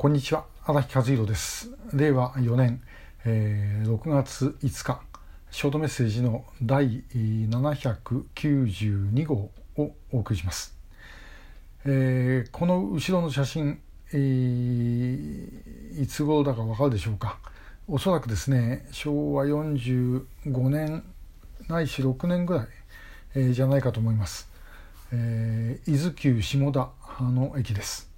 こんにちは。荒木和弘です。令和4年、えー、6月5日。ショートメッセージの第792号をお送りします、えー、この後ろの写真、えー、いつ頃だかわかるでしょうか。おそらくですね昭和45年ないし6年ぐらい、えー、じゃないかと思います、えー、伊豆急下田の駅です。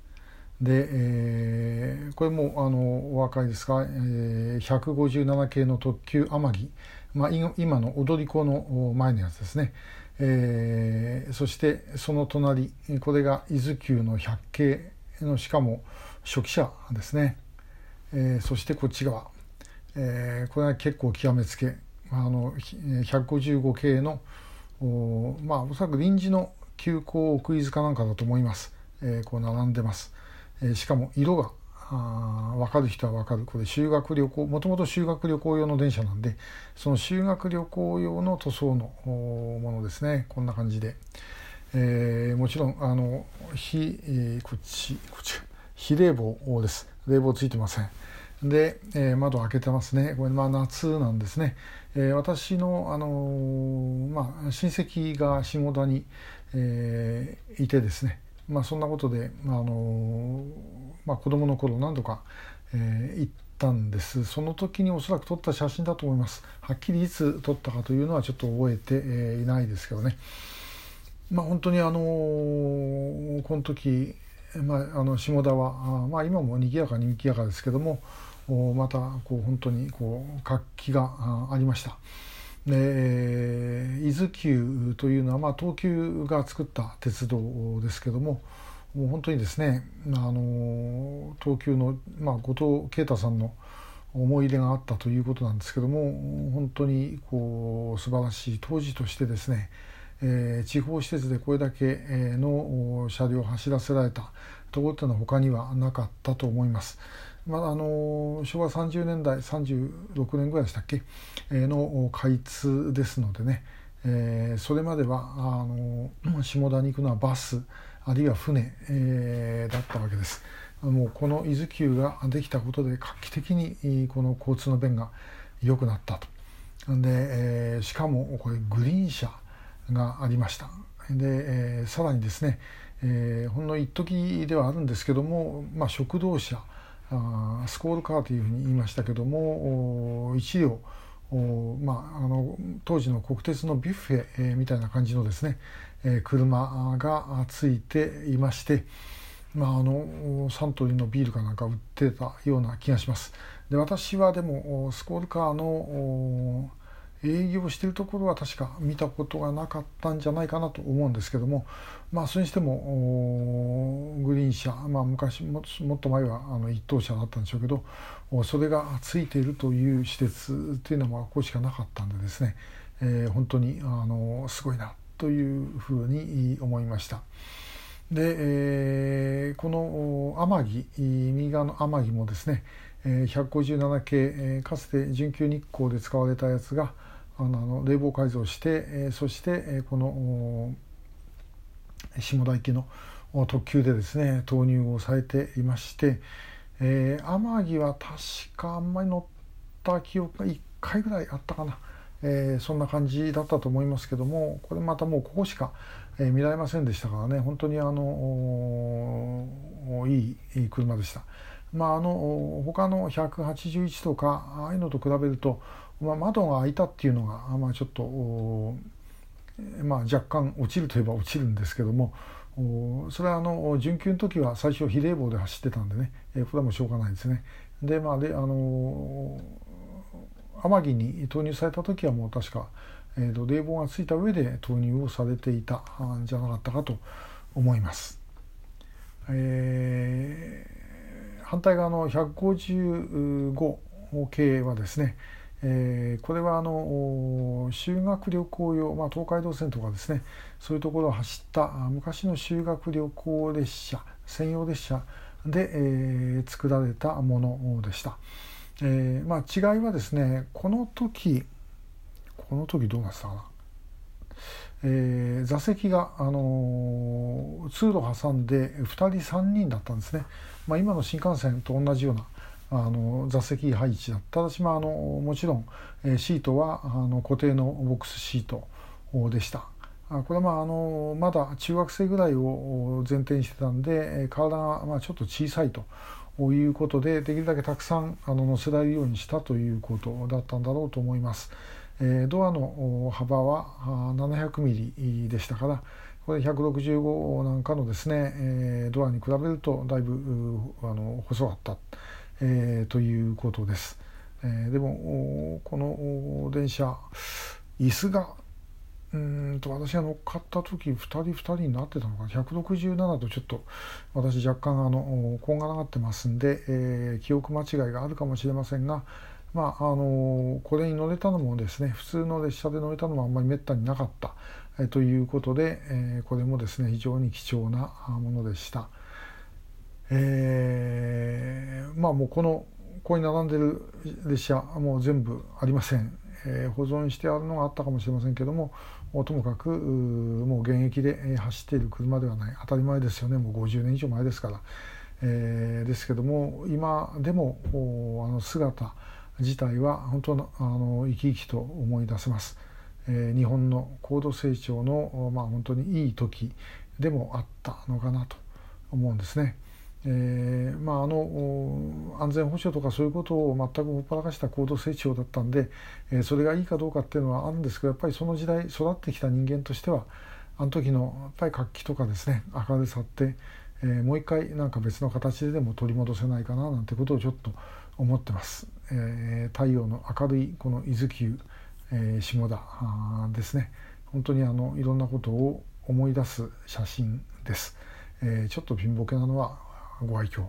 で、えー、これもあのお分かりですか、えー、157系の特急天城、まあ、今の踊り子の前のやつですね、えー、そしてその隣これが伊豆急の100系のしかも初期車ですね、えー、そしてこっち側、えー、これは結構極めつけ。あの155系のお,、まあ、おそらく臨時の急行クイズかなんかだと思います、えー、こう並んでます。えしかも色があ分かる人は分かる。これ修学旅行もともと修学旅行用の電車なんでその修学旅行用の塗装のものですね。こんな感じで、えー、もちろんあの非、えー、こっちこっち非冷房です。冷房ついてません。で、えー、窓開けてますね。これまあ夏なんですね、えー、私の、あのー、まあ、親戚が下田に、え、いてですね。まあ、そんなことで、あのまあ、子供の頃何度か、えー、行ったんです。その時におそらく撮った写真だと思います。はっきりいつ撮ったかというのはちょっと覚えて、えー、いないですけどね。まあ本当にあのー、この時、まあ、あの下田はあ、まあ、今も賑やかに賑やかですけどもまたこう本当にこう活気がありました。伊豆急というのは、まあ、東急が作った鉄道ですけどももう本当にですねあの東急の、まあ、後藤啓太さんの思い入れがあったということなんですけども本当にこう素晴らしい当時としてですね、えー、地方施設でこれだけの車両を走らせられたところというのは他にはなかったと思います。まあ、あの昭和30年代36年ぐらいでしたっけ、えー、の開通ですのでね、えー、それまではあの下田に行くのはバスあるいは船、えー、だったわけです。もうこの伊豆急ができたことで画期的にこの交通の便が良くなったと。で、えー、しかもこれグリーン車がありました。で、えー、さらにですね、えー、ほんの一時ではあるんですけども、まあ、食堂車あスコールカーというふうに言いましたけども1両まあ、あの当時の国鉄のビュッフェ、えー、みたいな感じのですね、えー、車がついていまして、まあ、あのサントリーのビールかなんか売ってたような気がします。で私はでもスコールカーの営業してるところは確か見たことがなかったんじゃないかなと思うんですけどもまあそれにしてもグリーン車、まあ、昔ももっと前はあの一等車だったんでしょうけどそれがついているという施設というのはここしかなかったんでですね、えー、本当にあのすごいなというふうに思いました。で、えー、この天城右側の天城もですね157系かつて準急日光で使われたやつがあの冷房改造して、えそして、えこの下田行きの特急でですね投入をされていまして、えー、天城は確かあんまり乗った記憶が1回ぐらいあったかな、えー、そんな感じだったと思いますけどもこれまたもうここしか、えー、見られませんでしたからね本当にあのいい車でした。まあ、あの他の181とかああいうのと比べるとまあ、窓が開いたっていうのが、まあ、ちょっと、まあ、若干落ちるといえば落ちるんですけどもそれはあの準急の時は最初非冷房で走ってたんでね、えこれはもうしょうがないですね。でまあであの天城に投入された時はもう確か、えーと、冷房がついた上で投入をされていたんじゃなかったかと思います。えー、反対側の155系はですね、えー、これはあの修学旅行用、まあ、東海道線とかですね。そういうところを走った昔の修学旅行列車専用列車で、えー、作られたものでした、えー、まあ、違いはですねこの時この時どうなってたかな。え、座席が、あの通路挟んで2人3人だったんですね、まあ、今の新幹線と同じようなあの座席配置だっただし、まあ、のもちろん、えシートはあの固定のボックスシートでした。これはまああのまだ中学生ぐらいを前提にしてたんで体がまあちょっと小さいということでできるだけたくさんあの乗せられるようにしたということだったんだろうと思います。えドアの幅は700ミリでしたからこれ165なんかのですね、えドアに比べるとだいぶあの細かった、えということです。えでもこの電車椅子がうんと私が乗っかった時2人2人になってたのか167とちょっと私若干あのこんがらがってますんで、えー、記憶間違いがあるかもしれませんが、まあ、あのこれに乗れたのもですね普通の列車で乗れたのもあんまりめったになかった、えー、ということで、えー、これもですね非常に貴重なものでした。えー、まあもうこのここに並んでる列車もう全部ありません、えー、保存してあるのがあったかもしれませんけどもともかくもう現役で走っている車ではない。当たり前ですよね。もう50年以上前ですから、えー、ですけども今でもあの姿自体は本当のあの生き生きと思い出せます、えー、日本の高度成長の、まあ、本当にいい時でもあったのかなと思うんですね。えーまあ、あの安全保障とかそういうことを全くほっぱらかした高度成長だったんで、えー、それがいいかどうかっていうのはあるんですけどやっぱりその時代育ってきた人間としてはあの時のやっぱり活気とかですね明るさって、えー、もう一回なんか別の形ででも取り戻せないかななんてことをちょっと思ってます。えー、太陽の明るいこの伊豆急、えー、下田ですね本当にあのいろんなことを思い出す写真です。えー、ちょっと貧乏けなのはご愛嬌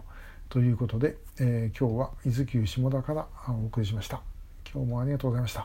ということで、えー、今日は伊豆急下田からお送りしました。今日もありがとうございました。